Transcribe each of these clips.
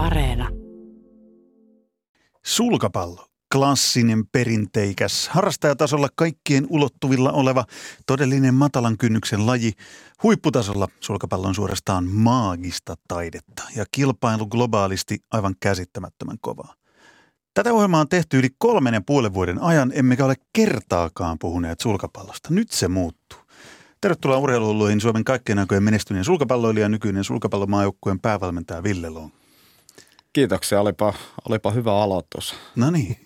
Areena. Sulkapallo. Klassinen, perinteikäs, harrastajatasolla kaikkien ulottuvilla oleva todellinen matalan kynnyksen laji. Huipputasolla sulkapallo on suorastaan maagista taidetta ja kilpailu globaalisti aivan käsittämättömän kovaa. Tätä ohjelmaa on tehty yli kolmen ja puolen vuoden ajan, emmekä ole kertaakaan puhuneet sulkapallosta. Nyt se muuttuu. Tervetuloa urheiluuluihin Suomen kaikkien aikojen menestyneen sulkapalloilija ja nykyinen sulkapallomaajoukkueen päävalmentaja Ville Long. Kiitoksia, olipa, olipa hyvä aloitus. No niin.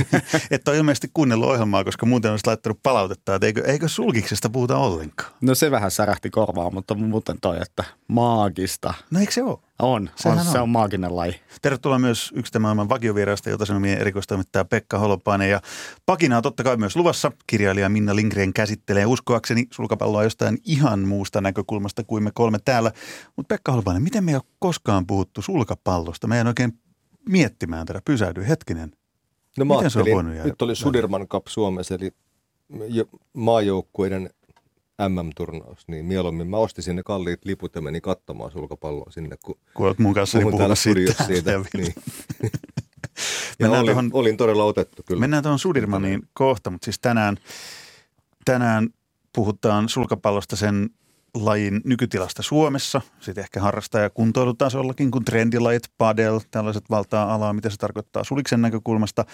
Että on ilmeisesti kuunnellut ohjelmaa, koska muuten olisi laittanut palautetta, että eikö, eikö sulkiksesta puhuta ollenkaan. No se vähän särähti korvaan, mutta muuten toi, että maagista. No eikö se ole? On, on, se on maaginen laji. Tervetuloa myös yksi maailman vakiovieraista, jota sanomien erikoistoimittaja Pekka Holopainen. Ja pakina on totta kai myös luvassa. Kirjailija Minna Lindgren käsittelee uskoakseni sulkapalloa jostain ihan muusta näkökulmasta kuin me kolme täällä. Mutta Pekka Holopainen, miten me ei ole koskaan puhuttu sulkapallosta? Meidän oikein miettimään tätä. Pysähdy hetkinen. No mä Miten se on voinut jäädä? Nyt oli Sudirman Cup Suomessa, eli maajoukkueiden MM-turnaus, niin mieluummin mä ostin sinne kalliit liput ja menin katsomaan sulkapalloa sinne, kun, kun olet mun kanssa niin puhunut siitä. siitä niin. ja olin, tohon, olin, todella otettu kyllä. Mennään tuohon Sudirmaniin kohta, mutta siis tänään, tänään puhutaan sulkapallosta sen lajin nykytilasta Suomessa, sitten ehkä harrastaja kuntoilutasollakin, kun trendilajit, padel, tällaiset valtaa alaa, mitä se tarkoittaa Suliksen näkökulmasta.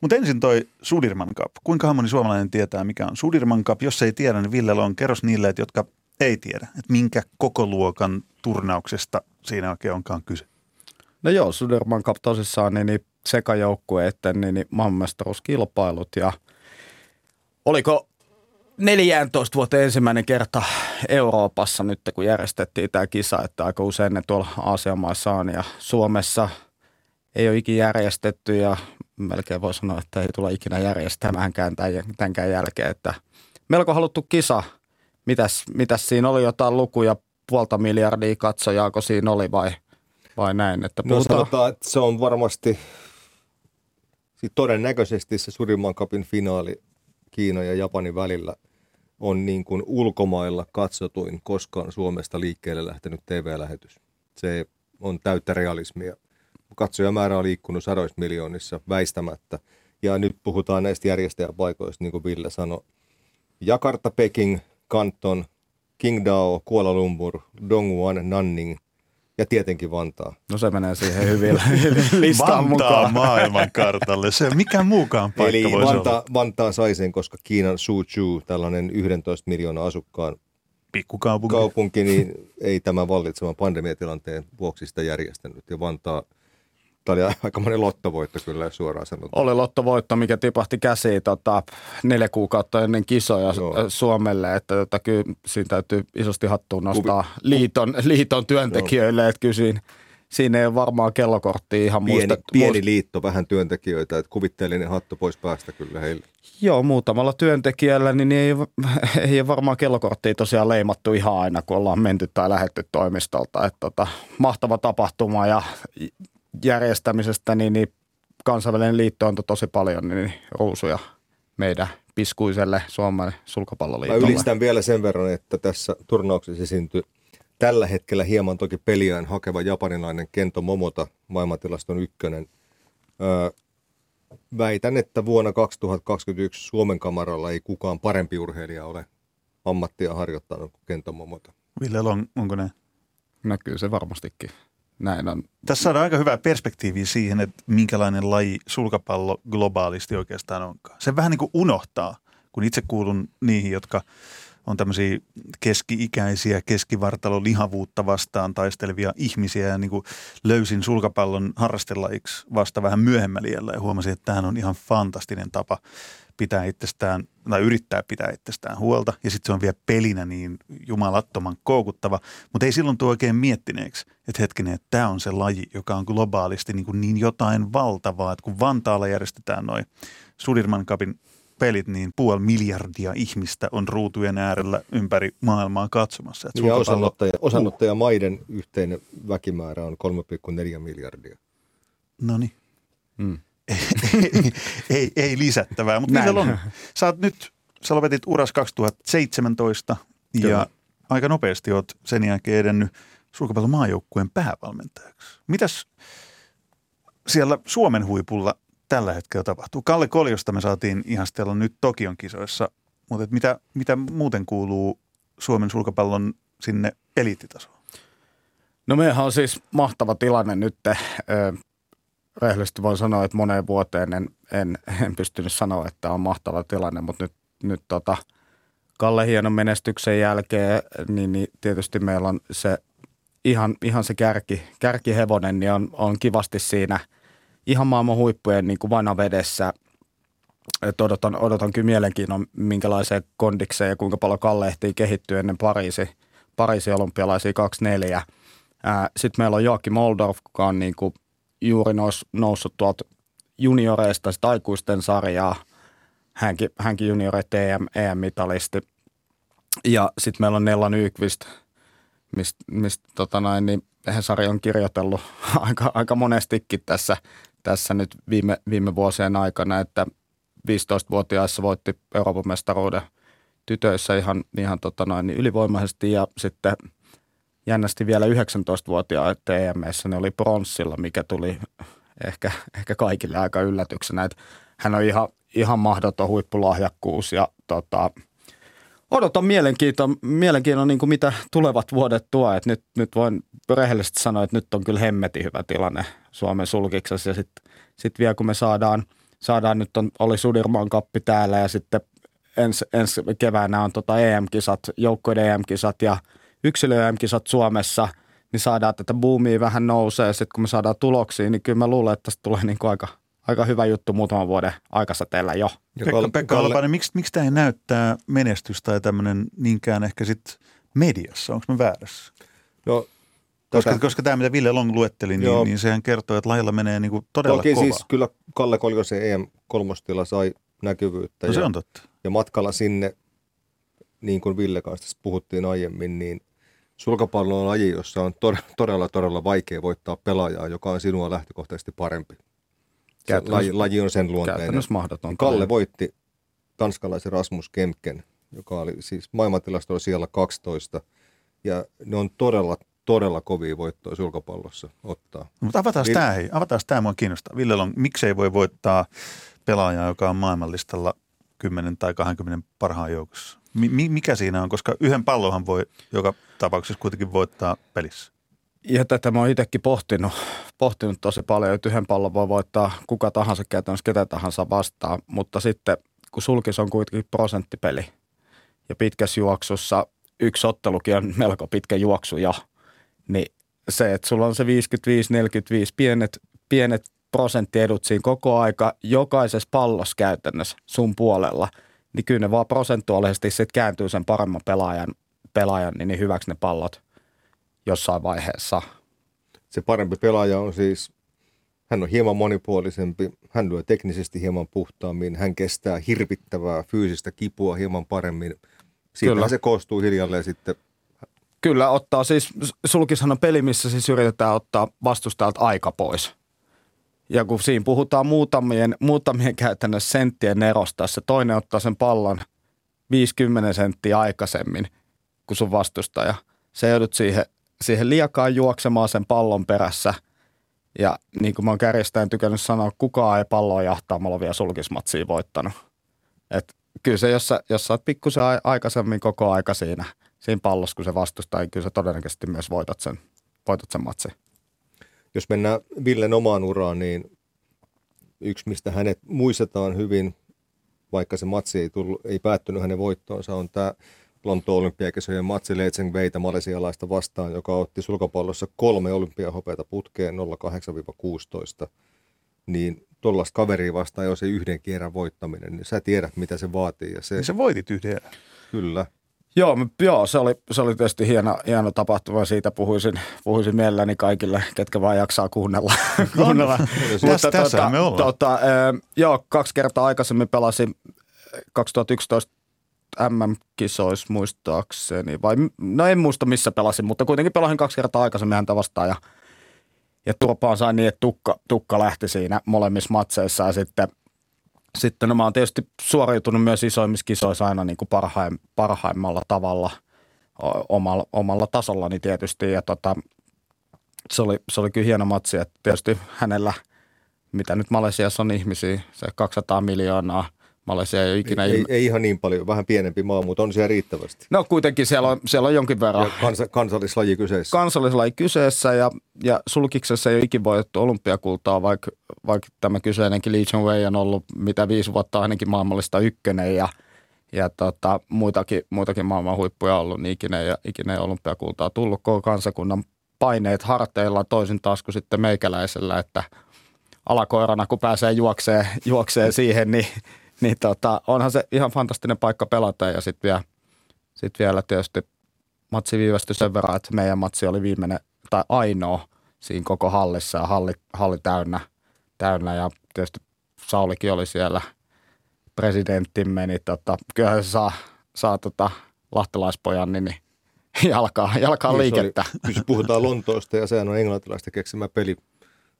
Mutta ensin toi Sudirman Cup. Kuinka moni suomalainen tietää, mikä on Sudirman Cup? Jos ei tiedä, niin Ville on kerros niille, että jotka ei tiedä, että minkä koko luokan turnauksesta siinä oikein onkaan kyse. No joo, Sudirman Cup tosissaan niin, niin sekajoukkueiden niin, niin maailmanmestaruuskilpailut ja oliko 14 vuotta ensimmäinen kerta Euroopassa nyt, kun järjestettiin tämä kisa, että aika usein ne tuolla Aasian maissa on ja Suomessa ei ole ikinä järjestetty ja melkein voi sanoa, että ei tulla ikinä järjestämäänkään tämänkään jälkeen, että melko haluttu kisa. Mitäs, mitäs siinä oli jotain lukuja, puolta miljardia katsojaako siinä oli vai, vai näin? Että no sanotaan, että se on varmasti todennäköisesti se Sudirman Cupin finaali Kiinan ja Japanin välillä on niin kuin ulkomailla katsotuin koskaan Suomesta liikkeelle lähtenyt TV-lähetys. Se on täyttä realismia. Katsojamäärä on liikkunut sadoissa miljoonissa väistämättä. Ja nyt puhutaan näistä järjestäjäpaikoista, niin kuin Ville sanoi. Jakarta, Peking, Kanton, Qingdao, Kuala Lumpur, Dongguan, Nanning – ja tietenkin Vantaa. No se menee siihen hyvin listaan mukaan. maailmankartalle. Se mikä muukaan paikka Eli voisi Vantaa, olla. Vantaa sai sen, koska Kiinan Suzhou, tällainen 11 miljoonaa asukkaan pikkukaupunki, kaupunki, niin ei tämän vallitsevan pandemiatilanteen vuoksi sitä järjestänyt. Ja Vantaa – Tämä oli aika monen lottovoitto kyllä suoraan sanottuna. Oli lottovoitto, mikä tipahti käsiin tota, neljä kuukautta ennen kisoja Joo. Suomelle. Että tota, kyllä siinä täytyy isosti hattuun nostaa Kuvi... liiton, liiton työntekijöille. Että kyllä siinä, siinä ei ole varmaan kellokorttia ihan pieni, muistettu. Pieni muist... liitto, vähän työntekijöitä. Että kuvitteellinen hattu pois päästä kyllä heille. Joo, muutamalla työntekijällä niin ei, ei ole varmaan kellokorttia tosiaan leimattu ihan aina, kun ollaan menty tai lähetty toimistolta. Että tota, mahtava tapahtuma ja järjestämisestä, niin, niin kansainvälinen liitto antoi tosi paljon niin ruusuja meidän piskuiselle Suomen sulkapalloliitolle. Mä ylistän vielä sen verran, että tässä turnauksessa esiintyi tällä hetkellä hieman toki peliään hakeva japanilainen Kento Momota, maailmantilaston ykkönen. Öö, väitän, että vuonna 2021 Suomen kamaralla ei kukaan parempi urheilija ole ammattia harjoittanut kuin Kento Momota. Ville on, onko ne? Näkyy se varmastikin näin on. Tässä saadaan aika hyvää perspektiiviä siihen, että minkälainen laji sulkapallo globaalisti oikeastaan onkaan. Se vähän niin kuin unohtaa, kun itse kuulun niihin, jotka on tämmöisiä keski-ikäisiä, keskivartalon lihavuutta vastaan taistelevia ihmisiä ja niin kuin löysin sulkapallon harrastelajiksi vasta vähän myöhemmällä ja huomasin, että tämähän on ihan fantastinen tapa pitää itsestään tai yrittää pitää itsestään huolta ja sitten se on vielä pelinä niin jumalattoman koukuttava, mutta ei silloin tuo oikein miettineeksi, että hetkinen, että tämä on se laji, joka on globaalisti niin, kuin niin jotain valtavaa, että kun Vantaalla järjestetään noin Sudirman Cupin pelit, niin puoli miljardia ihmistä on ruutujen äärellä ympäri maailmaa katsomassa. Että ja osanottaja, osanottaja maiden yhteinen väkimäärä on 3,4 miljardia. No niin. Mm ei, ei, lisättävää. Mutta Millä on? Sä oot nyt, sä lopetit uras 2017 Kyllä. ja aika nopeasti oot sen jälkeen edennyt sulkapallon maajoukkueen päävalmentajaksi. Mitäs, siellä Suomen huipulla tällä hetkellä tapahtuu? Kalle Koljosta me saatiin ihastella nyt Tokion kisoissa, mutta mitä, mitä muuten kuuluu Suomen sulkapallon sinne eliittitasoon? No meillähän on siis mahtava tilanne nyt. Rehellisesti voin sanoa, että moneen vuoteen en, en, en pystynyt sanoa, että on mahtava tilanne, mutta nyt, nyt tota, Kalle hienon menestyksen jälkeen, niin, niin tietysti meillä on se ihan, ihan se kärki, kärkihevonen, niin on, on kivasti siinä ihan maailman huippujen niin kuin vanavedessä. Et odotan, odotan kyllä mielenkiinnon, minkälaiseen kondikseen ja kuinka paljon Kalle ehtii kehittyä ennen Pariisi, Pariisi olympialaisia 24. Sitten meillä on Joakki Moldorf, joka on niin kuin juuri nous, noussut tuolta junioreista sitä aikuisten sarjaa. Hänkin, hänkin junioreiden EM, EM-mitalisti. Ja sitten meillä on Nella Nykvist, mistä mist, tota noin, niin Hesari on kirjoitellut aika, aika monestikin tässä, tässä nyt viime, viime vuosien aikana, että 15-vuotiaissa voitti Euroopan mestaruuden tytöissä ihan, ihan tota noin, niin ylivoimaisesti ja sitten jännästi vielä 19-vuotiaat EMS, ne oli pronssilla, mikä tuli ehkä, ehkä kaikille aika yllätyksenä. Että hän on ihan, ihan mahdoton huippulahjakkuus ja tota, odotan mielenkiintoa, mielenkiintoa niin kuin mitä tulevat vuodet tuo. Et nyt, nyt voin rehellisesti sanoa, että nyt on kyllä hemmetin hyvä tilanne Suomen sulkiksessa. Ja sitten sit vielä kun me saadaan, saadaan nyt on, oli Sudirman kappi täällä ja sitten ensi, ensi keväänä on tota EM-kisat, joukkoiden EM-kisat ja yksilö EM-kisat Suomessa, niin saadaan tätä boomia vähän nousee. Sitten kun me saadaan tuloksia, niin kyllä mä luulen, että tästä tulee niin kuin aika, aika hyvä juttu muutaman vuoden aikasäteellä jo. Ja Pekka, Pekka Alpainen, miksi, miksi tämä ei näyttää menestystä tai tämmöinen niinkään ehkä sitten mediassa? Onko me väärässä? No, koska, tätä... koska tämä, mitä Ville Long luetteli, niin, niin sehän kertoo, että lajilla menee niin kuin todella Toki kova. siis kyllä Kalle Koljosen EM-kolmostila sai näkyvyyttä. No se ja, on totta. Ja matkalla sinne, niin kuin Ville kanssa puhuttiin aiemmin, niin sulkapallo on laji, jossa on todella, todella vaikea voittaa pelaajaa, joka on sinua lähtökohtaisesti parempi. Laji, laji on sen luonteinen. mahdoton. Kalle voitti tanskalaisen Rasmus Kemken, joka oli siis maailmantilastolla siellä 12. Ja ne on todella, todella kovia voittoja sulkapallossa ottaa. Mutta avataan Vil- tämä, hei. Avataan tämä, mua kiinnostaa. Ville on, miksei voi voittaa pelaajaa, joka on maailmanlistalla 10 tai 20 parhaan joukossa? Mi- mikä siinä on? Koska yhden pallonhan voi joka tapauksessa kuitenkin voittaa pelissä. Ja tätä mä oon itsekin pohtinut, pohtinut tosi paljon, että yhden pallon voi voittaa kuka tahansa käytännössä ketä tahansa vastaan, mutta sitten kun sulkis on kuitenkin prosenttipeli ja pitkässä juoksussa yksi ottelukin on melko pitkä juoksu jo, niin se, että sulla on se 55-45 pienet, pienet prosenttiedut siinä koko aika jokaisessa pallossa käytännössä sun puolella, niin kyllä ne vaan prosentuaalisesti sitten kääntyy sen paremman pelaajan, pelaajan niin hyväksi ne pallot jossain vaiheessa. Se parempi pelaaja on siis, hän on hieman monipuolisempi, hän lyö teknisesti hieman puhtaammin, hän kestää hirvittävää fyysistä kipua hieman paremmin. Siitä se koostuu hiljalleen sitten Kyllä, ottaa siis, sulkishan on peli, missä siis yritetään ottaa vastustajalta aika pois. Ja kun siinä puhutaan muutamien, muutamien käytännössä senttien erosta, se toinen ottaa sen pallon 50 senttiä aikaisemmin kuin sun vastustaja. Se joudut siihen, siihen liekaan juoksemaan sen pallon perässä. Ja niin kuin mä oon kärjestäen tykännyt sanoa, kukaan ei palloa jahtaamalla vielä sulkismatsia voittanut. Et kyllä se, jos sä, jos sä oot pikkusen aikaisemmin koko aika siinä, siinä pallossa, kun se vastustaa, niin kyllä sä todennäköisesti myös voitat sen, voitat sen matsin jos mennään Villen omaan uraan, niin yksi, mistä hänet muistetaan hyvin, vaikka se matsi ei, tullut, ei päättynyt hänen voittoonsa, on tämä Lontoon olympiakisojen matsi Leitseng Veitä malesialaista vastaan, joka otti sulkapallossa kolme olympiahopeata putkeen 08-16. Niin tuollaista kaveria vastaan, jos ei yhden kerran voittaminen, niin sä tiedät, mitä se vaatii. Ja se, niin sä voitit yhden Kyllä. Joo, joo se, oli, se oli tietysti hieno, hieno tapahtuma. Siitä puhuisin, puhuisin mielelläni kaikille, ketkä vaan jaksaa kuunnella. kuunnella. Mutta tässä tota, me ollaan. Tota, äh, joo, kaksi kertaa aikaisemmin pelasin 2011 MM-kisoissa muistaakseni. Vai, no en muista missä pelasin, mutta kuitenkin pelasin kaksi kertaa aikaisemmin häntä vastaan. Ja, ja turpaan sain niin, että tukka, tukka lähti siinä molemmissa matseissa. Ja sitten – sitten no, mä oon tietysti suoriutunut myös isoimmissa kisoissa aina niin kuin parhaim, parhaimmalla tavalla omalla, omalla tasollani tietysti. Ja tota, se, oli, se oli kyllä hieno matsi, että tietysti hänellä, mitä nyt Malesiassa on ihmisiä, se 200 miljoonaa. Malesia ei ole ikinä... Ei, ei, ei ihan niin paljon, vähän pienempi maa, mutta on siellä riittävästi. No kuitenkin siellä on, siellä on jonkin verran. Ja kansa, kansallislaji kyseessä. Kansallislaji kyseessä ja, ja sulkiksessa ei ole ikin voitettu olympiakultaa, vaikka, vaikka tämä kyseinenkin Chong Wei on ollut mitä viisi vuotta ainakin maailmallista ykkönen ja, ja tota, muitakin, muitakin maailman huippuja ollut, niin ikinä ei, ikinä ei olympiakultaa tullut koko kansakunnan paineet harteilla toisin taas kuin sitten meikäläisellä, että alakoirana kun pääsee juokseen, juokseen siihen, niin, niin tota, onhan se ihan fantastinen paikka pelata ja sitten vielä, sit vielä tietysti matsi viivästyi sen verran, että meidän matsi oli viimeinen tai ainoa siinä koko hallissa ja halli, halli täynnä, täynnä ja tietysti Saulikin oli siellä presidenttimme, niin tota, kyllähän se saa, saa tota lahtelaispojan niin, niin jalkaa, jalkaa niin, liikettä. Oli, jos puhutaan Lontoosta ja sehän on englantilaista keksimä peli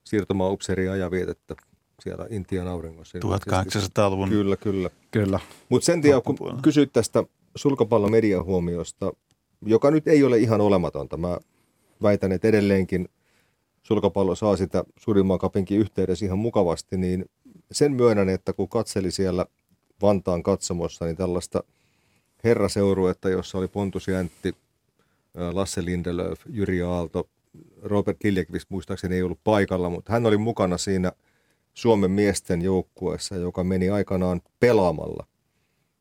siirtomaa upseeria ja vietettä siellä Intian auringossa. 1800-luvun. Kyllä, kyllä. Kyllä. Mutta sen tiedä, kun kysyt tästä sulkapallon mediahuomiosta, joka nyt ei ole ihan olematonta. Mä väitän, että edelleenkin sulkapallo saa sitä suurimman kapinkin yhteydessä ihan mukavasti, niin sen myönnän, että kun katseli siellä Vantaan katsomossa, niin tällaista herraseuruetta, jossa oli Pontus Jäntti, Lasse Lindelöf, Jyri Aalto, Robert Liljekvist muistaakseni ei ollut paikalla, mutta hän oli mukana siinä Suomen miesten joukkueessa, joka meni aikanaan pelaamalla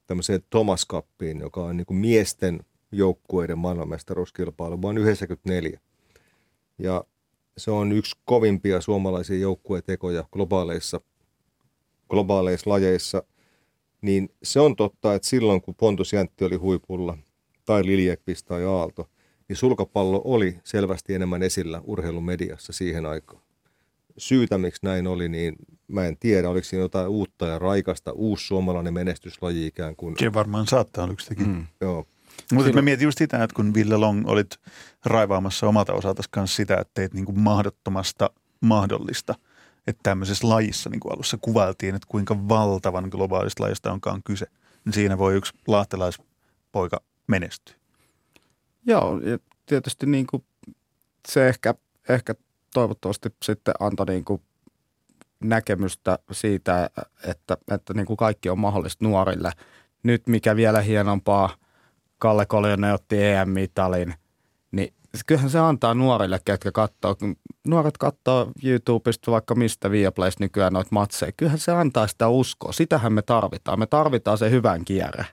tämmöiseen Thomas Cuppiin, joka on niin kuin miesten joukkueiden maailmanmestaruuskilpailu vuonna 1994. Ja se on yksi kovimpia suomalaisia joukkuetekoja globaaleissa, globaaleissa lajeissa. Niin se on totta, että silloin kun Pontus Jäntti oli huipulla, tai Liljekvist tai Aalto, niin sulkapallo oli selvästi enemmän esillä urheilumediassa siihen aikaan. Syytä, miksi näin oli, niin mä en tiedä, oliko siinä jotain uutta ja raikasta, uusi suomalainen menestyslaji ikään kuin. Se varmaan saattaa olla yksikin. Mm. Joo. Mutta Silloin... mä mietin just sitä, että kun Ville Long olit raivaamassa omalta osalta kanssa sitä, että teit niin kuin mahdottomasta mahdollista, että tämmöisessä lajissa niin kuin alussa kuvailtiin, että kuinka valtavan globaalista lajista onkaan kyse, niin siinä voi yksi lahtelaispoika menestyä. Joo, ja tietysti niin kuin se ehkä, ehkä toivottavasti sitten antoi niin kuin näkemystä siitä, että, että niin kuin kaikki on mahdollista nuorille. Nyt mikä vielä hienompaa, Kalle Koljonen otti EM-mitalin, niin kyllähän se antaa nuorille, ketkä katsoo. Nuoret katsoo YouTubesta vaikka mistä Viaplays nykyään noita matseja. Kyllähän se antaa sitä uskoa. Sitähän me tarvitaan. Me tarvitaan se hyvän kierre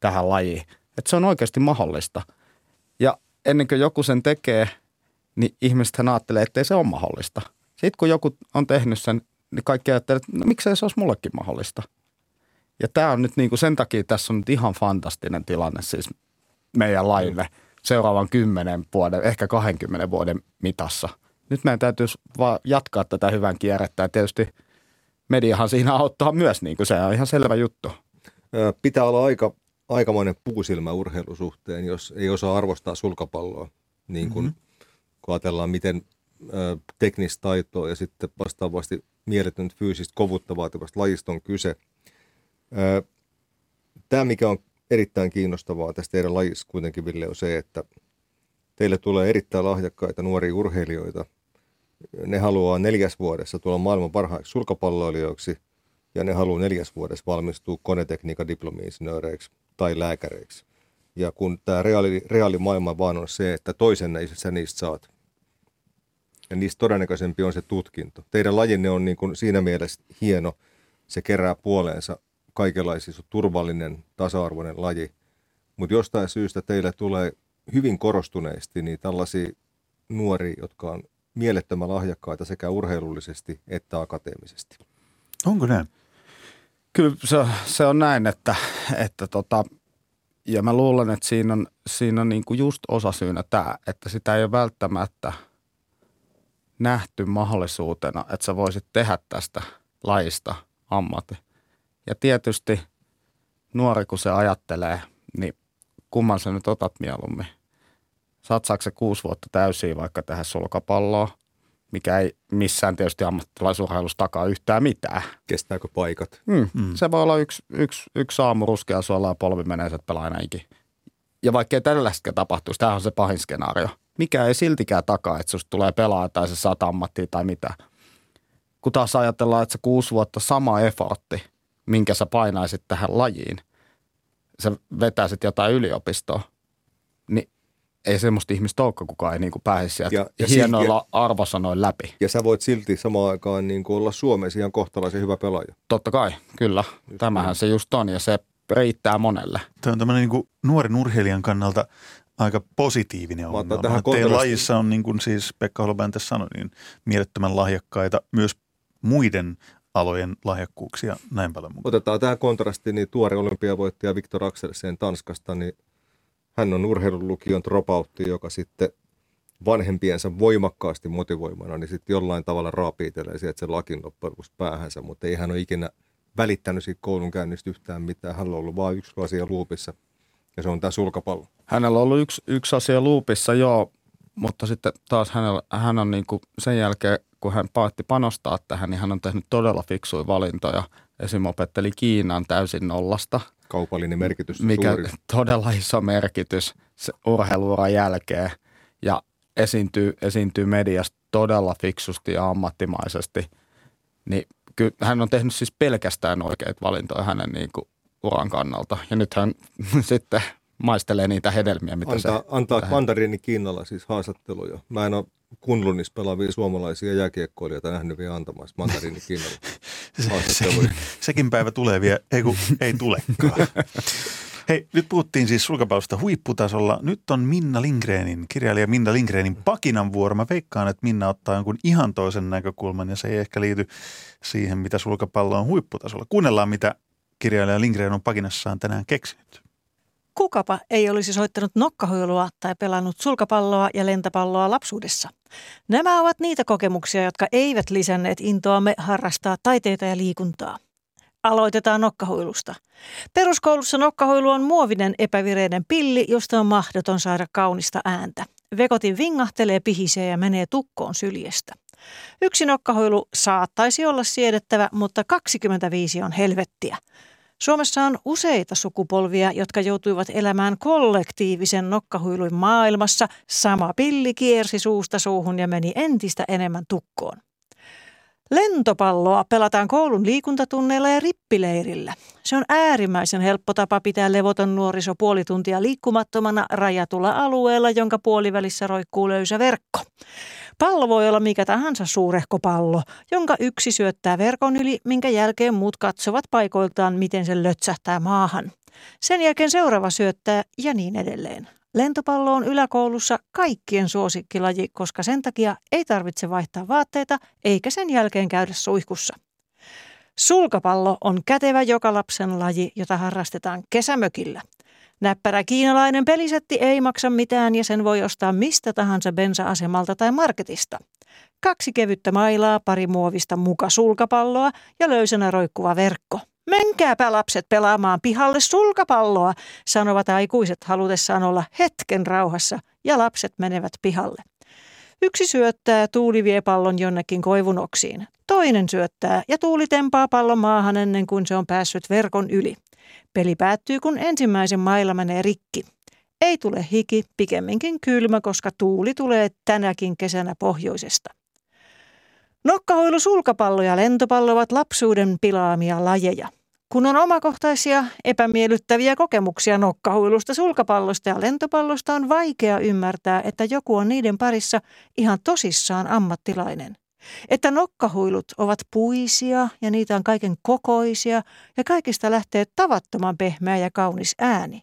tähän lajiin. Että se on oikeasti mahdollista – ja ennen kuin joku sen tekee, niin ihmiset ajattelee, että ei se ole mahdollista. Sitten kun joku on tehnyt sen, niin kaikki ajattelee, että no miksei se olisi mullekin mahdollista. Ja tämä on nyt niin kuin sen takia tässä on nyt ihan fantastinen tilanne siis meidän laille seuraavan kymmenen vuoden, ehkä 20 vuoden mitassa. Nyt meidän täytyy vaan jatkaa tätä hyvän kierrettä ja tietysti mediahan siinä auttaa myös, niin kuin se on ihan selvä juttu. Pitää olla aika aikamoinen puusilmä urheilusuhteen, jos ei osaa arvostaa sulkapalloa, niin kun, mm-hmm. Kun ajatellaan, miten teknistä taitoa ja sitten vastaavasti mieletön fyysistä kovuutta vaativasta lajista on kyse. Tämä, mikä on erittäin kiinnostavaa tästä teidän lajissa kuitenkin, Ville, on se, että teille tulee erittäin lahjakkaita nuoria urheilijoita. Ne haluaa neljäs vuodessa tulla maailman parhaiksi sulkapalloilijoiksi ja ne haluaa neljäs vuodessa valmistua konetekniikan diplomi-insinööreiksi tai lääkäreiksi. Ja kun tämä reaali, reaalimaailma vaan on se, että toisen sä niistä saat. Ja niistä todennäköisempi on se tutkinto. Teidän lajinne on niin kuin siinä mielessä hieno. Se kerää puoleensa kaikenlaisia, se on turvallinen, tasa-arvoinen laji. Mutta jostain syystä teille tulee hyvin korostuneesti niin tällaisia nuoria, jotka on mielettömän lahjakkaita sekä urheilullisesti että akateemisesti. Onko näin? Kyllä se, se on näin, että, että tota, ja mä luulen, että siinä on, siinä on niin kuin just osasyynä tämä, että sitä ei ole välttämättä nähty mahdollisuutena, että sä voisit tehdä tästä laista ammatti. Ja tietysti nuori kun se ajattelee, niin kumman sä nyt otat mieluummin? Satsaako se kuusi vuotta täysiä vaikka tehdä sulkapalloa mikä ei missään tietysti ammattilaisurheilussa takaa yhtään mitään. Kestääkö paikat? Mm. Mm. Se voi olla yksi, yksi, yksi aamu ruskea suola ja polvi menee, että pelaa aina ikin. Ja vaikka ei tällaista tapahtuisi, tämähän on se pahin skenaario. Mikä ei siltikään takaa, että susta tulee pelaa tai se saat ammattia tai mitä. kun taas ajatellaan, että se kuusi vuotta sama effortti, minkä sä painaisit tähän lajiin, sä vetäisit jotain yliopistoa, niin ei semmoista ihmistä olekaan, kukaan ei niin kuin pääse sieltä ja, ja hienoilla silti, arvosanoin läpi. Ja sä voit silti samaan aikaan niin kuin olla Suomessa ihan kohtalaisen hyvä pelaaja. Totta kai, kyllä. Just Tämähän niin. se just on ja se riittää monelle. Tämä on tämmöinen niin nuoren urheilijan kannalta aika positiivinen ongelma. Tähän Teidän lajissa on, niin kuin siis Pekka Holopäin tässä sanoi, niin mielettömän lahjakkaita myös muiden alojen lahjakkuuksia näin paljon mukaan. Otetaan tähän kontrasti, niin tuore olympiavoittaja Viktor Akselsen Tanskasta, niin hän on urheilulukion dropoutti, joka sitten vanhempiensa voimakkaasti motivoimana, niin sitten jollain tavalla raapiitelee sieltä se lakin loppujen päähänsä, mutta ei hän ole ikinä välittänyt siitä koulunkäynnistä yhtään mitään. Hän on ollut vain yksi asia luupissa, ja se on tämä sulkapallo. Hänellä on ollut yksi, yksi asia luupissa, joo, mutta sitten taas hänellä, hän on niin kuin sen jälkeen, kun hän päätti panostaa tähän, niin hän on tehnyt todella fiksuja valintoja. Esim. opetteli Kiinan täysin nollasta. Kaupallinen merkitys Mikä suuri. todella iso merkitys urheiluuran jälkeen. Ja esiintyy, esiintyy mediassa todella fiksusti ja ammattimaisesti. Niin kyllä hän on tehnyt siis pelkästään oikeita valintoja hänen niin kuin uran kannalta. Ja nyt hän sitten maistelee niitä hedelmiä, mitä antaa, se... Antaa mandariini Kiinalla siis haastatteluja. Mä en ole Kunlunissa pelaavia suomalaisia jääkiekkoilijoita nähnyt vielä antamassa mandariini Kiinalla haastatteluja. Se, sekin päivä tulee vielä, ei kun ei tulekaan. Hei, nyt puhuttiin siis sulkapallosta huipputasolla. Nyt on Minna Lindgrenin, kirjailija Minna Lindgrenin pakinan vuoro. Mä veikkaan, että Minna ottaa jonkun ihan toisen näkökulman ja se ei ehkä liity siihen, mitä sulkapallo on huipputasolla. Kuunnellaan, mitä kirjailija Lindgren on pakinassaan tänään keksinyt. Kukapa ei olisi soittanut nokkahuilua tai pelannut sulkapalloa ja lentäpalloa lapsuudessa. Nämä ovat niitä kokemuksia, jotka eivät lisänneet intoamme harrastaa taiteita ja liikuntaa. Aloitetaan nokkahuilusta. Peruskoulussa nokkahuilu on muovinen epävireinen pilli, josta on mahdoton saada kaunista ääntä. Vekotin vingahtelee, pihisee ja menee tukkoon syljestä. Yksi nokkahuilu saattaisi olla siedettävä, mutta 25 on helvettiä. Suomessa on useita sukupolvia, jotka joutuivat elämään kollektiivisen nokkahuiluin maailmassa. Sama pilli kiersi suusta suuhun ja meni entistä enemmän tukkoon. Lentopalloa pelataan koulun liikuntatunneilla ja rippileirillä. Se on äärimmäisen helppo tapa pitää levoton nuoriso puoli tuntia liikkumattomana rajatulla alueella, jonka puolivälissä roikkuu löysä verkko. Pallo voi olla mikä tahansa suurehko pallo, jonka yksi syöttää verkon yli, minkä jälkeen muut katsovat paikoiltaan, miten se lötsähtää maahan. Sen jälkeen seuraava syöttää ja niin edelleen. Lentopallo on yläkoulussa kaikkien suosikkilaji, koska sen takia ei tarvitse vaihtaa vaatteita eikä sen jälkeen käydä suihkussa. Sulkapallo on kätevä joka lapsen laji, jota harrastetaan kesämökillä. Näppärä kiinalainen pelisetti ei maksa mitään ja sen voi ostaa mistä tahansa bensa-asemalta tai marketista. Kaksi kevyttä mailaa, pari muovista muka sulkapalloa ja löysänä roikkuva verkko. Menkääpä lapset pelaamaan pihalle sulkapalloa, sanovat aikuiset halutessaan olla hetken rauhassa ja lapset menevät pihalle. Yksi syöttää, tuuli vie pallon jonnekin koivunoksiin. Toinen syöttää ja tuuli tempaa pallon maahan ennen kuin se on päässyt verkon yli. Peli päättyy, kun ensimmäisen mailla menee rikki. Ei tule hiki, pikemminkin kylmä, koska tuuli tulee tänäkin kesänä pohjoisesta. Nokkahoilu, sulkapallo ja lentopallo ovat lapsuuden pilaamia lajeja. Kun on omakohtaisia epämiellyttäviä kokemuksia nokkahuilusta, sulkapallosta ja lentopallosta, on vaikea ymmärtää, että joku on niiden parissa ihan tosissaan ammattilainen. Että nokkahuilut ovat puisia ja niitä on kaiken kokoisia ja kaikista lähtee tavattoman pehmeä ja kaunis ääni.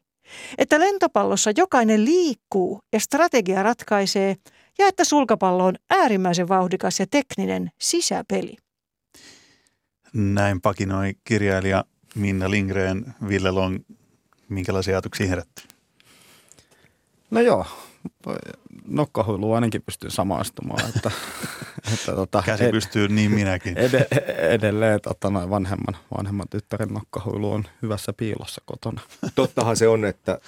Että lentopallossa jokainen liikkuu ja strategia ratkaisee ja että sulkapallo on äärimmäisen vauhdikas ja tekninen sisäpeli. Näin pakinoi kirjailija Minna Lindgren, Ville Long. Minkälaisia ajatuksia herätti? No joo, nokkahuilu ainakin pystyy samaistumaan. Että, että, tota, Käsi ed- pystyy, niin minäkin. Ed- edelleen tota, noin vanhemman, vanhemman tyttären nokkahuilu on hyvässä piilossa kotona. Tottahan se on, että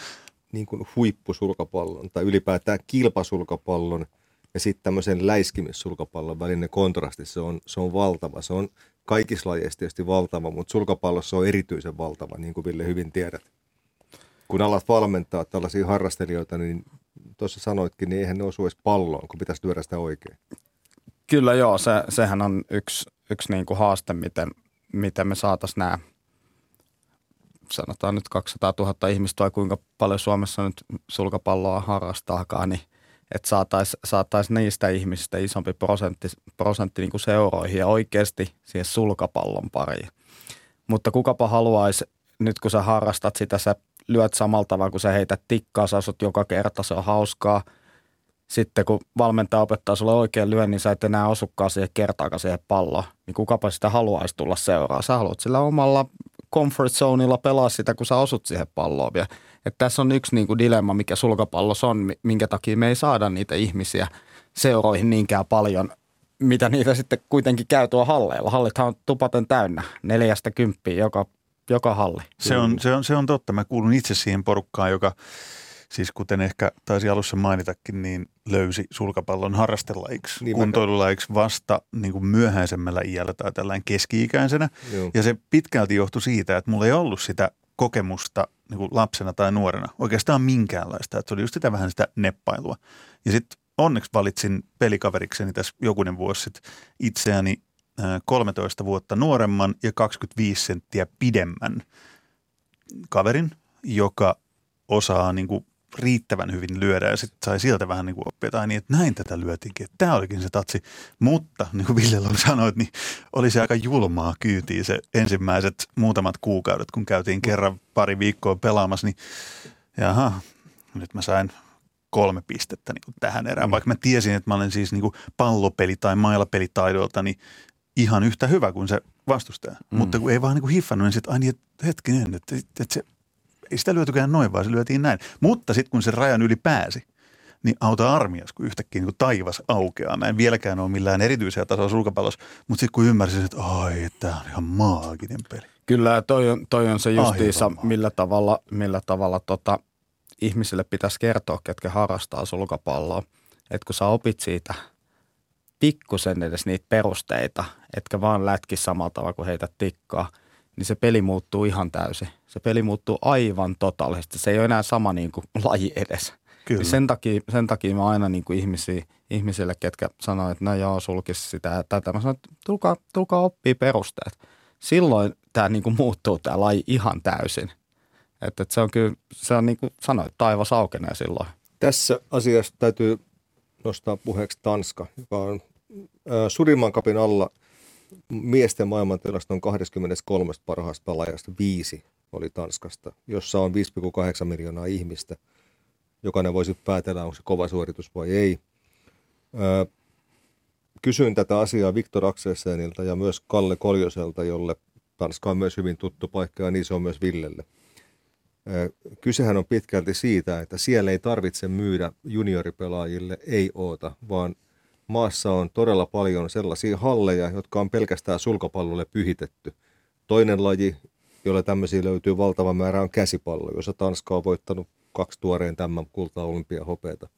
niin kuin huippusulkapallon tai ylipäätään kilpasulkapallon ja sitten tämmöisen läiskimissulkapallon välinen kontrasti, se on, se on valtava. Se on kaikissa lajeissa tietysti valtava, mutta sulkapallossa on erityisen valtava, niin kuin Ville hyvin tiedät. Kun alat valmentaa tällaisia harrastelijoita, niin tuossa sanoitkin, niin eihän ne osu edes palloon, kun pitäisi lyödä sitä oikein. Kyllä joo, se, sehän on yksi, yksi niin kuin haaste, miten, miten me saataisiin nämä, sanotaan nyt 200 000 ihmistä vai kuinka paljon Suomessa nyt sulkapalloa harrastaakaan, niin että saataisiin saatais niistä ihmisistä isompi prosentti, prosentti niin kuin seuroihin ja oikeasti siihen sulkapallon pariin. Mutta kukapa haluaisi, nyt kun sä harrastat sitä, sä lyöt samalla tavalla, kun sä heität tikkaa, sä asut joka kerta, se on hauskaa. Sitten kun valmentaja opettaa sulle oikein lyön, niin sä et enää osukaan siihen kertaakaan siihen palloon. Niin kukapa sitä haluaisi tulla seuraa. Sä haluat sillä omalla comfort zoneilla pelaa sitä, kun sä osut siihen palloon vielä. Et tässä on yksi niin kuin dilemma, mikä sulkapallossa on, minkä takia me ei saada niitä ihmisiä seuroihin niinkään paljon, mitä niitä sitten kuitenkin käy tuo halleilla. Hallithan on tupaten täynnä, neljästä kymppiä joka, joka halli. Se on, se, on, se on totta. Mä kuulun itse siihen porukkaan, joka siis kuten ehkä taisi alussa mainitakin, niin löysi sulkapallon harrastelajiksi, niin kuntoilulajiksi vasta niin kuin myöhäisemmällä iällä tai tällainen keski-ikäisenä. Joo. Ja se pitkälti johtui siitä, että mulla ei ollut sitä kokemusta niin kuin lapsena tai nuorena oikeastaan minkäänlaista. Että se oli just sitä vähän sitä neppailua. Ja sitten onneksi valitsin pelikaverikseni tässä jokunen vuosi sitten itseäni 13 vuotta nuoremman ja 25 senttiä pidemmän kaverin, joka osaa niin kuin riittävän hyvin lyödä ja sitten sai sieltä vähän niin kuin oppia, tai niin, että näin tätä lyötiinkin, että tämä olikin se tatsi. Mutta niin kuin Ville sanoit, niin oli se aika julmaa kyytiä se ensimmäiset muutamat kuukaudet, kun käytiin kerran pari viikkoa pelaamassa, niin jaha, nyt mä sain kolme pistettä niin kuin tähän erään, vaikka mä tiesin, että mä olen siis niin kuin pallopeli- tai mailapelitaidolta niin ihan yhtä hyvä kuin se vastustaja. Mm. Mutta kun ei vaan niin kuin hiffannut, niin sitten, ai niin, että hetkinen, että, että se ei sitä lyötykään noin, vaan se lyötiin näin. Mutta sitten kun se rajan yli pääsi, niin auta armias, kun yhtäkkiä niin taivas aukeaa. Mä en vieläkään ole millään erityisellä tasolla sulkapallossa, mutta sitten kun ymmärsin, että ai, tämä on ihan maaginen peli. Kyllä, toi on, toi on se justiisa, millä tavalla, millä tavalla tota, ihmisille pitäisi kertoa, ketkä harrastaa sulkapalloa. Että kun sä opit siitä pikkusen edes niitä perusteita, etkä vaan lätki samalla tavalla kuin heitä tikkaa – niin se peli muuttuu ihan täysin. Se peli muuttuu aivan totaalisesti. Se ei ole enää sama niin kuin laji edes. Kyllä. Sen, takia, sen takia mä aina niin kuin ihmisiä, ihmisille, ketkä sanoo, että no joo, sulkisi sitä ja tätä. Mä sanon, että tulkaa, tulkaa oppii perusteet. Silloin tämä niin kuin muuttuu tämä laji ihan täysin. Että, että se on kyllä, se on niin kuin sanoit, taivas aukenee silloin. Tässä asiassa täytyy nostaa puheeksi Tanska, joka on äh, Sudirman kapin alla – miesten maailmantilaston 23 parhaasta pelaajasta viisi oli Tanskasta, jossa on 5,8 miljoonaa ihmistä. Jokainen voisi päätellä, onko se kova suoritus vai ei. Öö, kysyin tätä asiaa Viktor Akselsenilta ja myös Kalle Koljoselta, jolle Tanska on myös hyvin tuttu paikka ja niin se on myös Villelle. Öö, kysehän on pitkälti siitä, että siellä ei tarvitse myydä junioripelaajille ei oota, vaan – maassa on todella paljon sellaisia halleja, jotka on pelkästään sulkapallolle pyhitetty. Toinen laji, jolla tämmöisiä löytyy valtava määrä, on käsipallo, jossa Tanska on voittanut kaksi tuoreen tämän kultaa olympiahopeeta.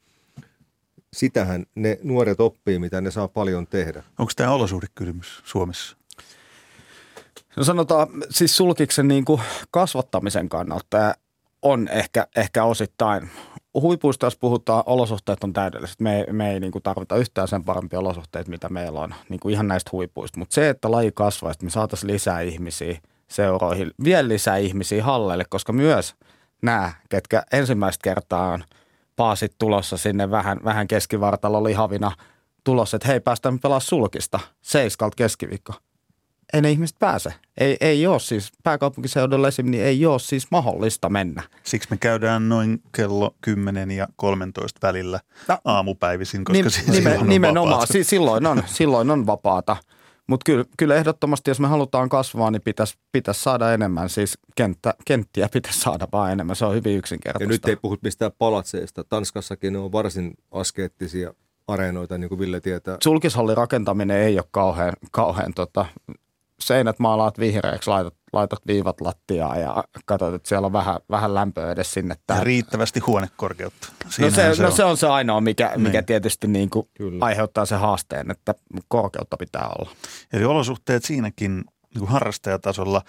Sitähän ne nuoret oppii, mitä ne saa paljon tehdä. Onko tämä olosuhdekysymys Suomessa? No sanotaan siis sulkiksen niin kuin kasvattamisen kannalta on ehkä, ehkä osittain huipuista, jos puhutaan, olosuhteet on täydelliset. Me, me ei niin kuin, tarvita yhtään sen parempia olosuhteita, mitä meillä on niin kuin ihan näistä huipuista. Mutta se, että laji kasvaisi, että me saataisiin lisää ihmisiä seuroihin, vielä lisää ihmisiä halleille, koska myös nämä, ketkä ensimmäistä kertaa on paasit tulossa sinne vähän, vähän keskivartalo lihavina tulossa, että hei, päästään pelaa sulkista seiskalta keskiviikko – ei ne ihmiset pääse. Ei, ei ole siis, pääkaupunkiseudulla esim. Niin ei ole siis mahdollista mennä. Siksi me käydään noin kello 10 ja 13 välillä no, aamupäivisin, koska nim, silloin nime, on Nimenomaan, si, silloin on, silloin on vapaata. Mutta kyllä, kyllä ehdottomasti, jos me halutaan kasvaa, niin pitäisi, pitäisi saada enemmän. Siis kenttä, kenttiä pitäisi saada vaan enemmän. Se on hyvin yksinkertaista. Ja nyt ei puhut mistään palatseista. Tanskassakin ne on varsin askeettisia areenoita, niin kuin Ville tietää. Sulkishallin rakentaminen ei ole kauhean, kauhean tota, seinät maalaat vihreäksi, laitat, laitat viivat lattiaa ja katsot, että siellä on vähän, vähän lämpöä edes sinne. Ja riittävästi huonekorkeutta. no se, se, no on. se on se ainoa, mikä, niin. mikä tietysti niin kuin aiheuttaa se haasteen, että korkeutta pitää olla. Eli olosuhteet siinäkin niin kuin harrastajatasolla,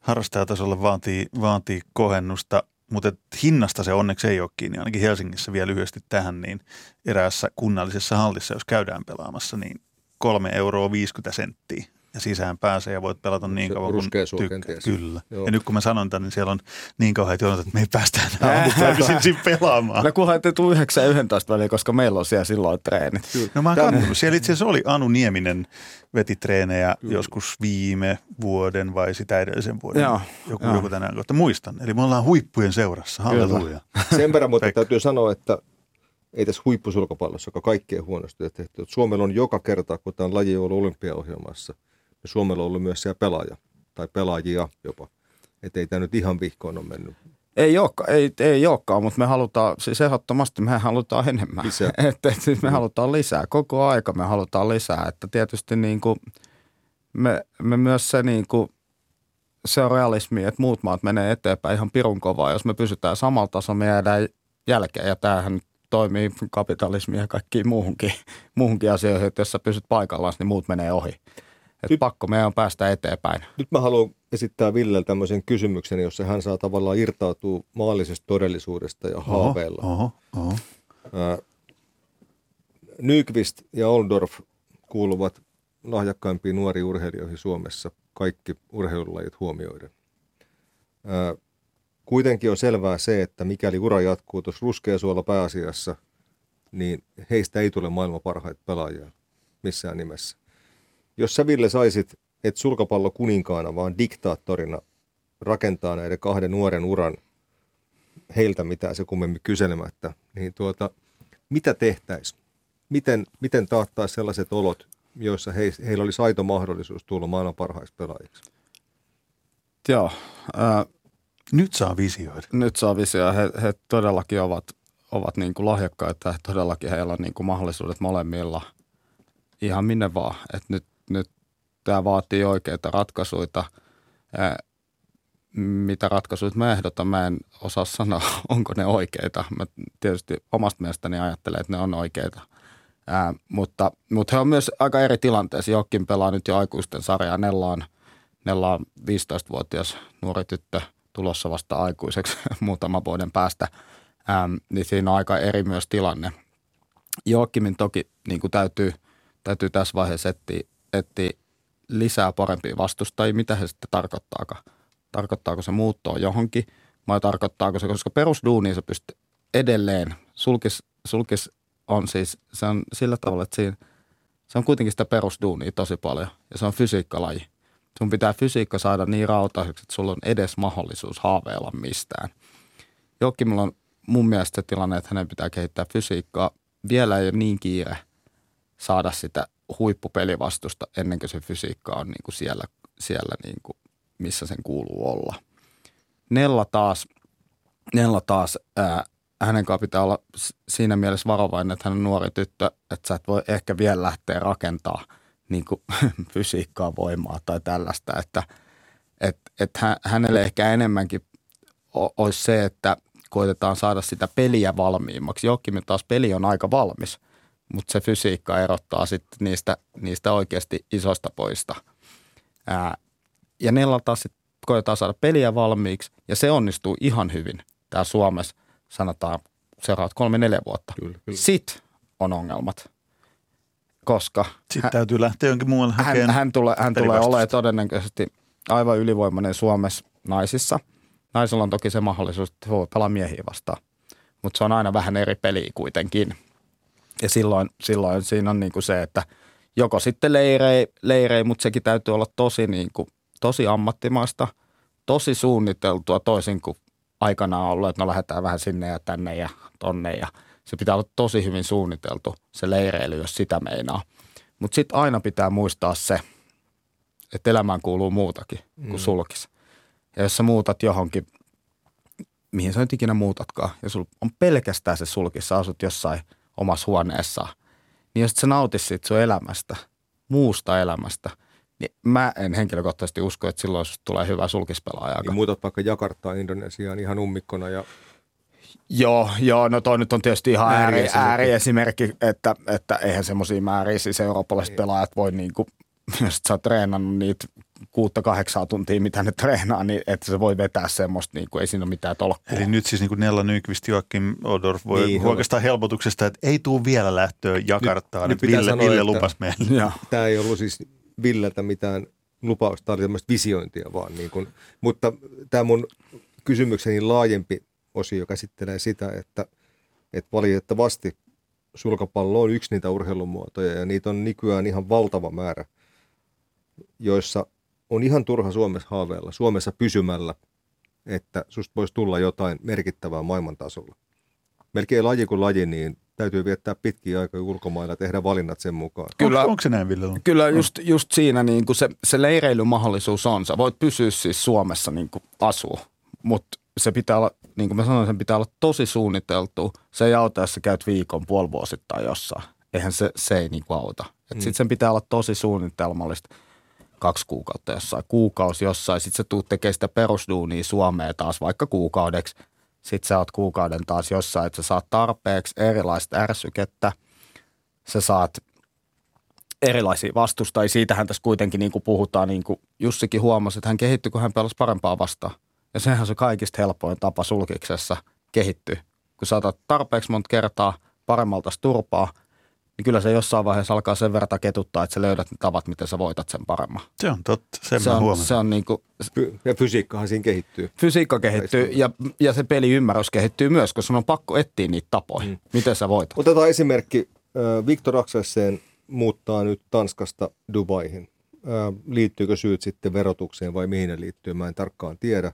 harrastajatasolla vaatii, vaatii kohennusta, mutta hinnasta se onneksi ei ole kiinni. Ainakin Helsingissä vielä lyhyesti tähän, niin eräässä kunnallisessa hallissa, jos käydään pelaamassa, niin 3 euroa 50 senttiä ja sisään pääsee ja voit pelata niin Se kauan kuin tykkää. kenties. Kyllä. Joo. Ja nyt kun mä sanon tämän, niin siellä on niin kauheat jonot, että me ei päästä enää aamupäivisin siinä pelaamaan. No kunhan ette tule 9 ja 11 väliin, koska meillä on siellä silloin treenit. No mä oon. Siellä itse asiassa oli Anu Nieminen veti treenejä joskus viime vuoden vai sitä edellisen vuoden. Joo, joku, joo. joku tänään kohta. Muistan. Eli me ollaan huippujen seurassa. Halleluja. Sen verran, mutta täytyy sanoa, että ei tässä huippusulkapallossa, joka kaikkein huonosti on tehty. Että Suomella on joka kerta, kun tämä laji on ollut olympiaohjelmassa, niin Suomella on ollut myös siellä pelaaja tai pelaajia jopa. Että ei tämä nyt ihan vihkoon ole mennyt. Ei olekaan, ei, ei olekaan, mutta me halutaan, siis ehdottomasti me halutaan enemmän. Lisää. että, että siis me halutaan lisää, koko aika me halutaan lisää. Että tietysti niin kuin me, me myös se niin kuin, se on realismi, että muut maat menee eteenpäin ihan pirun kovaa. Jos me pysytään samalla tasolla, me jäädään jälkeen ja tämähän toimii kapitalismia ja kaikkiin muuhunkin, muuhunkin asioihin, että jos sä pysyt paikallaan, niin muut menee ohi. Et Nyt- pakko meidän on päästä eteenpäin. Nyt mä haluan esittää Villelle tämmöisen kysymyksen, jossa hän saa tavallaan irtautua maallisesta todellisuudesta ja haaveilla. Oho, oho. Ää, Nyqvist ja Oldorf kuuluvat lahjakkaimpiin nuoriin urheilijoihin Suomessa, kaikki urheilulajit huomioiden. Ää, Kuitenkin on selvää se, että mikäli ura jatkuu tuossa ruskeasuolla pääasiassa, niin heistä ei tule maailman parhaita pelaajia missään nimessä. Jos sä Ville saisit, et sulkapallo kuninkaana, vaan diktaattorina rakentaa näiden kahden nuoren uran heiltä mitään se kummemmin kyselemättä, niin tuota, mitä tehtäisiin? Miten, miten taattaisiin sellaiset olot, joissa he, heillä olisi aito mahdollisuus tulla maailman parhaiksi pelaajiksi? Joo, ää, Nyt saa visioida. nyt saa visio. He, he todellakin ovat, ovat niin kuin lahjakkaita ja todellakin heillä on niin kuin mahdollisuudet molemmilla ihan minne vaan. Et nyt, nyt tämä vaatii oikeita ratkaisuja. Ää, mitä ratkaisuja mä ehdotan, mä en osaa sanoa, onko ne oikeita. Mä tietysti omasta mielestäni ajattelen, että ne on oikeita. Ää, mutta, mutta he on myös aika eri tilanteessa. Jokkin pelaa nyt jo aikuisten sarjaa. Nella on, Nella on 15-vuotias nuori tyttö tulossa vasta aikuiseksi muutaman vuoden päästä. Ähm, niin siinä on aika eri myös tilanne. Joakimin toki niin kuin täytyy, täytyy tässä vaiheessa etsiä, etsiä lisää parempia vastustajia. Mitä se sitten tarkoittaakaan? Tarkoittaako se muuttoa johonkin vai tarkoittaako se, koska perusduuniin se pystyy edelleen. Sulkis, sulkis on siis, se on sillä tavalla, että siinä, se on kuitenkin sitä perusduunia tosi paljon ja se on fysiikkalaji. Sun pitää fysiikka saada niin rautaiseksi, että sulla on edes mahdollisuus haaveilla mistään. Jokkimilla on mun mielestä tilanne, että hänen pitää kehittää fysiikkaa. Vielä ei ole niin kiire saada sitä huippupelivastusta ennen kuin se fysiikka on niin kuin siellä, siellä niin kuin missä sen kuuluu olla. Nella taas, Nella taas ää, hänen kanssa pitää olla siinä mielessä varovainen, että hän on nuori tyttö, että sä et voi ehkä vielä lähteä rakentaa niin kuin fysiikkaa, voimaa tai tällaista, että et, et hä- hänelle ehkä enemmänkin olisi se, että koitetaan saada sitä peliä valmiimmaksi. Jokkimin taas peli on aika valmis, mutta se fysiikka erottaa sitten niistä, niistä oikeasti isoista poista. Ää, ja Nella taas sit koetaan saada peliä valmiiksi ja se onnistuu ihan hyvin täällä Suomessa, sanotaan seuraavat kolme neljä vuotta. Kyllä, kyllä. Sitten on ongelmat, koska Sitten täytyy lähteä jonkin muualle hän, hakemaan. hän tulee, hän tulee olemaan todennäköisesti aivan ylivoimainen Suomessa naisissa. Naisilla on toki se mahdollisuus, että voi pelaa miehiä vastaan, mutta se on aina vähän eri peli kuitenkin. Ja silloin, silloin siinä on niin kuin se, että joko sitten leirei, leirei mutta sekin täytyy olla tosi, niin kuin, tosi ammattimaista, tosi suunniteltua toisin kuin aikanaan ollut, että no lähdetään vähän sinne ja tänne ja tonne ja se pitää olla tosi hyvin suunniteltu se leireily, jos sitä meinaa. Mutta sitten aina pitää muistaa se, että elämään kuuluu muutakin kuin sulkis. Ja jos sä muutat johonkin, mihin sä nyt ikinä muutatkaan, ja sulla on pelkästään se sulkis, sä asut jossain omassa huoneessa, niin jos et sä nautis siitä sun elämästä, muusta elämästä, niin mä en henkilökohtaisesti usko, että silloin tulee hyvä sulkispelaaja. Niin muutat vaikka Jakartaan Indonesiaan ihan ummikkona ja Joo, joo, no toi nyt on tietysti ihan ääri, ääriesimerkki, että, että eihän semmoisia määriä siis eurooppalaiset pelaajat voi niinku, jos sä oot treenannut niitä kuutta kahdeksaa tuntia, mitä ne treenaa, niin että se voi vetää semmoista, niin kuin, ei siinä ole mitään tolkkua. Eli nyt siis niin kuin Nella Nyqvist, Joakim Odorf voi Niin, oikeastaan helpotuksesta, että ei tuu vielä lähtöä Jakartaan. nyt Nyt, pitää Ville, sanoa, Ville että- lupas meille. Ja. Tämä ei ollut siis Villeltä mitään lupausta, tämä oli tämmöistä visiointia vaan. Niin kuin, mutta tämä mun kysymykseni laajempi osio käsittelee sitä, että, että valitettavasti sulkapallo on yksi niitä urheilumuotoja ja niitä on nykyään ihan valtava määrä, joissa on ihan turha Suomessa haaveilla, Suomessa pysymällä, että susta voisi tulla jotain merkittävää maailmantasolla. Melkein laji kuin laji, niin täytyy viettää pitkiä aikoja ulkomailla ja tehdä valinnat sen mukaan. Kyllä. Onko, onko se näin, Ville? Kyllä just, just siinä niin kuin se, se leireilymahdollisuus on. Sä voit pysyä siis Suomessa niin kuin asuu, mutta se pitää olla, niin kuin mä sanoin, sen pitää olla tosi suunniteltu. Se ei auta, jos sä käyt viikon puolivuosittain jossain. Eihän se, se ei niin kuin auta. Et Mm. Sitten sen pitää olla tosi suunnitelmallista. Kaksi kuukautta jossain, kuukausi jossain. Sitten sä tuut tekemään sitä perusduunia Suomeen taas vaikka kuukaudeksi. Sitten sä oot kuukauden taas jossain, että sä saat tarpeeksi erilaista ärsykettä. Sä saat erilaisia vastustajia. Siitähän tässä kuitenkin niin kuin puhutaan, niin kuin Jussikin huomasi, että hän kehittyi, kun hän pelasi parempaa vastaan. Ja sehän on se kaikista helpoin tapa sulkiksessa kehittyä. Kun saatat tarpeeksi monta kertaa paremmalta turpaa, niin kyllä se jossain vaiheessa alkaa sen verran ketuttaa, että sä löydät ne tavat, miten sä voitat sen paremman. Se on totta, sen Se mä on, se on niin kuin, Ja fysiikkahan siinä kehittyy. fysiikka kehittyy ja, ja se peliymmärrys kehittyy myös, koska sun on pakko etsiä niitä tapoja, Mm. miten sä voitat. Otetaan esimerkki. Viktor Akselsen muuttaa nyt Tanskasta Dubaihin. Liittyykö syyt sitten verotukseen vai mihin ne liittyy, mä en tarkkaan tiedä.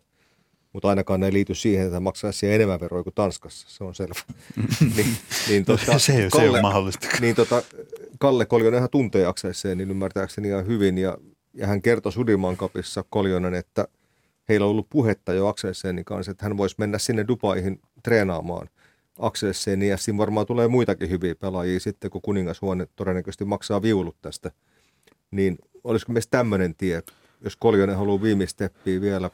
Mutta ainakaan ne ei liity siihen, että maksaisi enemmän veroja kuin Tanskassa, se on selvä. niin, niin tota, se, ei- se ei ole mahdollista. niin tota, Kalle Koljonenhan tuntee Akselsen, niin ymmärtääkseni ihan hyvin. Ja, ja hän kertoi Sudiman kapissa Koljonen, että heillä on ollut puhetta jo Akselsenin kanssa, että hän voisi mennä sinne Dubaihin treenaamaan Akselsenia. Ja siinä varmaan tulee muitakin hyviä pelaajia sitten, kun kuningashuone todennäköisesti maksaa viulut tästä. Niin olisiko myös tämmöinen tie, jos Koljonen haluaa viimeisteppiä vielä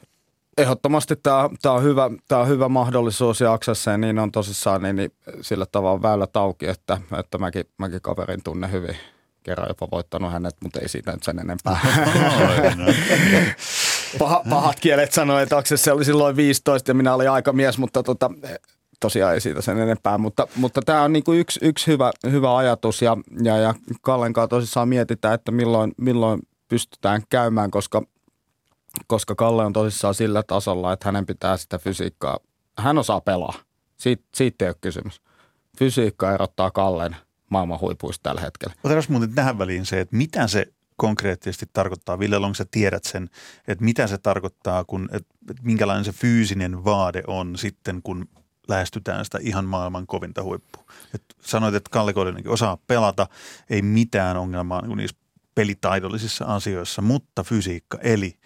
Ehdottomasti tämä, tämä, on hyvä, tämä on hyvä mahdollisuus ja Aksesseen niin on tosissaan niin, niin sillä tavalla väylät auki, että, että mäkin, mäkin kaverin tunne hyvin. Kerran jopa voittanut hänet, mutta ei siitä nyt sen enempää. No. Paha, pahat kielet sanoi, että Aksesse oli silloin 15 ja minä olin aikamies, mutta tota, tosiaan ei siitä sen enempää. Mutta, mutta tämä on niinku yksi, yksi hyvä, hyvä ajatus ja, ja, ja Kallen kanssa tosissaan mietitään, että milloin, milloin pystytään käymään, koska, koska Kalle on tosissaan sillä tasolla, että hänen pitää sitä fysiikkaa, hän osaa pelaa. Siitä, siitä ei ole kysymys. Fysiikka erottaa Kallen maailman huipuista tällä hetkellä. Otetaan muuten tähän väliin se, että mitä se konkreettisesti tarkoittaa. Ville Long, sä tiedät sen, että mitä se tarkoittaa, kun, että, että minkälainen se fyysinen vaade on sitten, kun lähestytään sitä ihan maailman kovinta huippua. Et sanoit, että Kalle Kolinenkin osaa pelata, ei mitään ongelmaa niin niissä pelitaidollisissa asioissa, mutta fysiikka, eli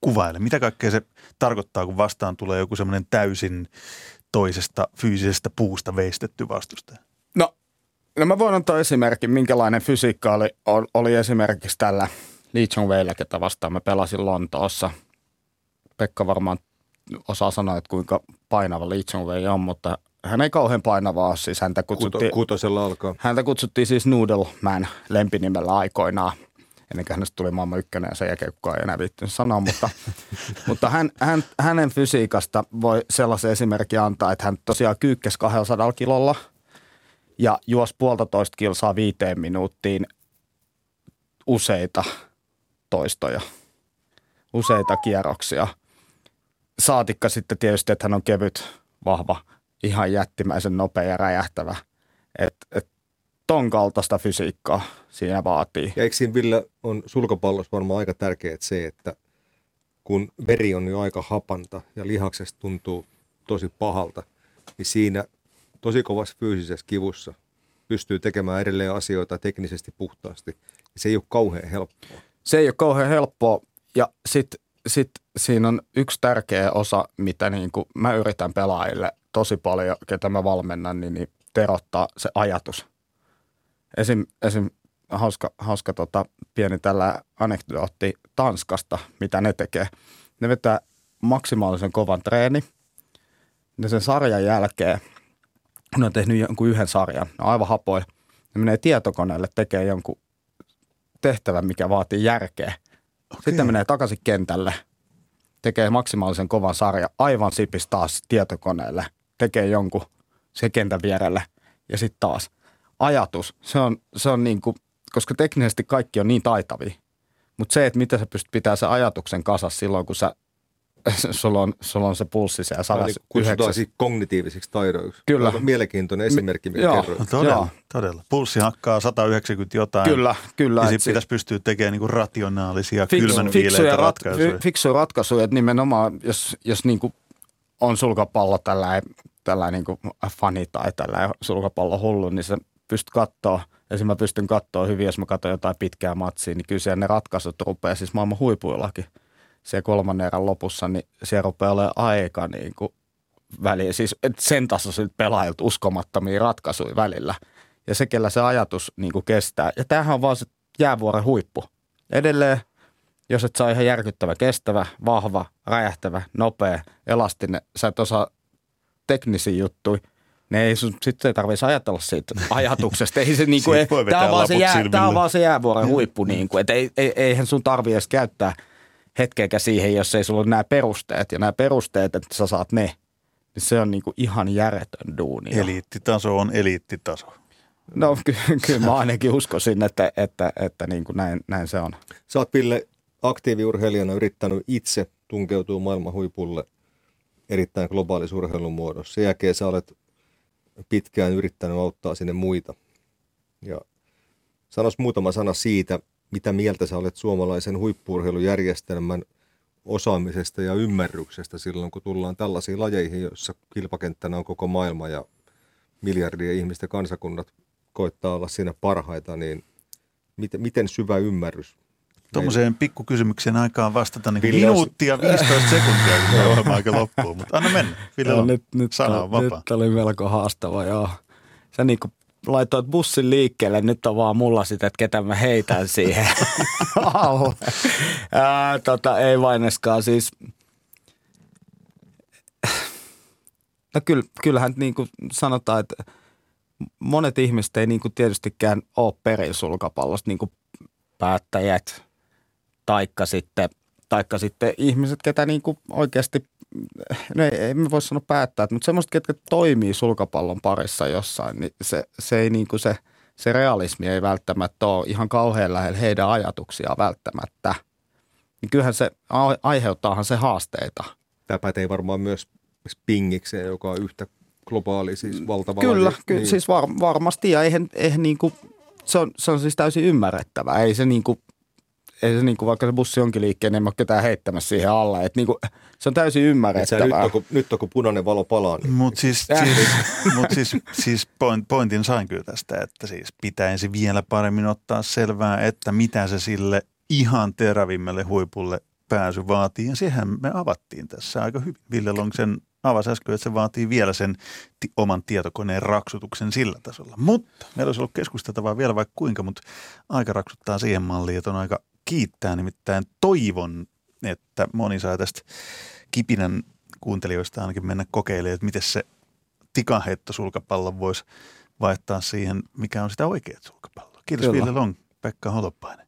kuvaile. Mitä kaikkea se tarkoittaa, kun vastaan tulee joku semmoinen täysin toisesta fyysisestä puusta veistetty vastustaja? No, no mä voin antaa esimerkin, minkälainen fysiikka oli, ol- oli esimerkiksi tällä Lee Chong Weillä, ketä vastaan mä pelasin Lontoossa. Pekka varmaan osaa sanoa, että kuinka painava Lee Chong Wei on, mutta hän ei kauhean painavaa ole. Siis häntä kuto, kutsuttiin, kutosella alkaa. häntä kutsuttiin siis Noodle Man lempinimellä aikoinaan. Ennen kuin hänestä tuli maailman ykkönen ja sen jälkeen kukaan ei enää viittynyt sanoa, mutta, mutta hän, hän, hänen fysiikasta voi sellaisen esimerkin antaa, että hän tosiaan kyykkäsi 200 kilolla ja juosi puolitoista kilsaa viiteen minuuttiin useita toistoja, useita kierroksia. Saatikka sitten tietysti, että hän on kevyt, vahva, ihan jättimäisen nopea ja räjähtävä. Et, et ton kaltaista fysiikkaa siinä vaatii. Ja eikö siinä Ville on sulkapallossa varmaan aika tärkeää se, että kun veri on jo aika hapanta ja lihaksesta tuntuu tosi pahalta, niin siinä tosi kovassa fyysisessä kivussa pystyy tekemään edelleen asioita teknisesti puhtaasti. Se ei ole kauhean helppoa. Se ei ole kauhean helppoa ja sitten sit siinä on yksi tärkeä osa, mitä niin kuin mä yritän pelaajille tosi paljon, ketä mä valmennan, niin, niin terottaa se ajatus. Esim, esim hauska, hauska tota, pieni tällä anekdootti Tanskasta, mitä ne tekee. Ne vetää maksimaalisen kovan treeni. Ne sen sarjan jälkeen, ne on tehnyt jonkun yhden sarjan, ne on aivan hapoja. Ne menee tietokoneelle, tekee jonkun tehtävän, mikä vaatii järkeä. Okay. Sitten menee takaisin kentälle, tekee maksimaalisen kovan sarja, aivan sipis taas tietokoneelle, tekee jonkun se kentän vierelle ja sitten taas. Ajatus, se on, se on niin kuin, koska teknisesti kaikki on niin taitavia, mutta se, että miten sä pystyt pitämään sen ajatuksen kasassa silloin, kun sä sulla on, sulla on se pulssi siellä 109. Niin kutsutaan siis kognitiivisiksi taidoiksi. Kyllä. Aika mielenkiintoinen esimerkki, mitä joo, kerroit. Todella, joo. todella. Pulssi hakkaa 190 jotain. Kyllä, kyllä. Ja sitten pitäisi pystyä tekemään niinku rationaalisia, fik, kylmän fiksuja, rat, ratkaisuja. Fiksuja ratkaisuja, että nimenomaan, jos, jos niinku on sulkapallo tällainen, tällainen niinku fani tai tällainen sulkapallo hullu, niin se pystyt katsoa, esimerkiksi mä pystyn katsoa hyvin, jos mä katson jotain pitkää matsia, niin kyllä ne ratkaisut rupeaa siis maailman huipuillakin – se kolmannen erän lopussa, niin siellä rupeaa olemaan aika niin kuin väliä. Siis sen tasoisilta pelaajilta uskomattomia ratkaisuja välillä. Ja se, kellä se ajatus niin kuin kestää. Ja tämähän on vaan se jäävuoren huippu. Edelleen, jos et saa ihan järkyttävä, kestävä, vahva, räjähtävä, nopea, elastinen, sä et osaa teknisiä juttuja, ne ei sun, sit ei tarvitsisi ajatella siitä ajatuksesta. Ei se, niinku, tämä, on vaan se jää, tämä on vaan se jäävuoren huippu. Niinku, et ei, ei, eihän sun tarvitse edes käyttää – hetkeäkään siihen, jos ei sulla ole nämä perusteet. Ja nämä perusteet, että sä saat ne, niin se on niinku ihan järjetön duuni. Eliittitaso on eliittitaso. No ky- kyllä mä ainakin uskoisin, että, että, että niin kuin näin, näin se on. Sä oot Pille aktiiviurheilijana yrittänyt itse tunkeutua maailman huipulle erittäin globaalissa urheilun muodossa. Sen jälkeen sä olet pitkään yrittänyt auttaa sinne muita. Ja sanois muutama sana siitä, mitä mieltä sä olet suomalaisen huippuurheilujärjestelmän osaamisesta ja ymmärryksestä silloin, kun tullaan tällaisiin lajeihin, joissa kilpakenttänä on koko maailma ja miljardien ihmisten kansakunnat koittaa olla siinä parhaita, niin miten, miten syvä ymmärrys Tuommoiseen pikkukysymykseen aikaan vastata niin minuuttia 15 sekuntia, kun tämä ohjelma aika loppuu. Mutta anna mennä. Ville on nyt, nyt, sana on vapaa. Nyt oli melko haastava, joo. Sä niin kuin laitoit bussin liikkeelle, nyt on vaan mulla sitä, että ketä mä heitän siihen alle. Ää, tota, ei vaineskaan siis. No kyllä, kyllähän niin kuin sanotaan, että monet ihmiset ei niin kuin tietystikään ole perin sulkapallosta, niin kuin päättäjät, taikka sitten, taikka sitten ihmiset, ketä niin kuin oikeasti no ei, ei me voi sanoa päättää, mutta semmoista, ketkä toimii sulkapallon parissa jossain, niin se, se ei niin kuin se, se realismi ei välttämättä ole ihan kauhean lähellä heidän ajatuksiaan välttämättä. Niin kyllähän se aiheuttaahan se haasteita. Tämä pätee varmaan myös Spingikseen, joka on yhtä globaali, siis valtava Kyllä, kyllä niin. siis var, varmasti ja eihän, eihän niin kuin, se, on, se on siis täysin ymmärrettävää. Ei se niin kuin ei se niin kuin, vaikka se bussi onkin liikkeen, niin ei ole ketään heittämässä siihen alle. Et niin kuin, se on täysin ymmärrettävää. Nyt on, kun, nyt on, kun punainen valo palaa. Niin... Mutta siis, siis, mut siis, siis point, pointin sain kyllä tästä, että siis pitäisi vielä paremmin ottaa selvää, että mitä se sille ihan terävimmälle huipulle pääsy vaatii. Ja sehän me avattiin tässä aika hyvin. Ville Longsen avasi äsken, että se vaatii vielä sen ti- oman tietokoneen raksutuksen sillä tasolla. Mutta meillä olisi ollut keskusteltavaa vielä vaikka kuinka, mutta aika raksuttaa siihen malliin, että on aika kiittää. Nimittäin toivon, että moni saa tästä kipinän kuuntelijoista ainakin mennä kokeilemaan, että miten se tikaheitto sulkapallon voisi vaihtaa siihen, mikä on sitä oikeat sulkapalloa. Kiitos Kyllä. Ville Long, Pekka Holopainen.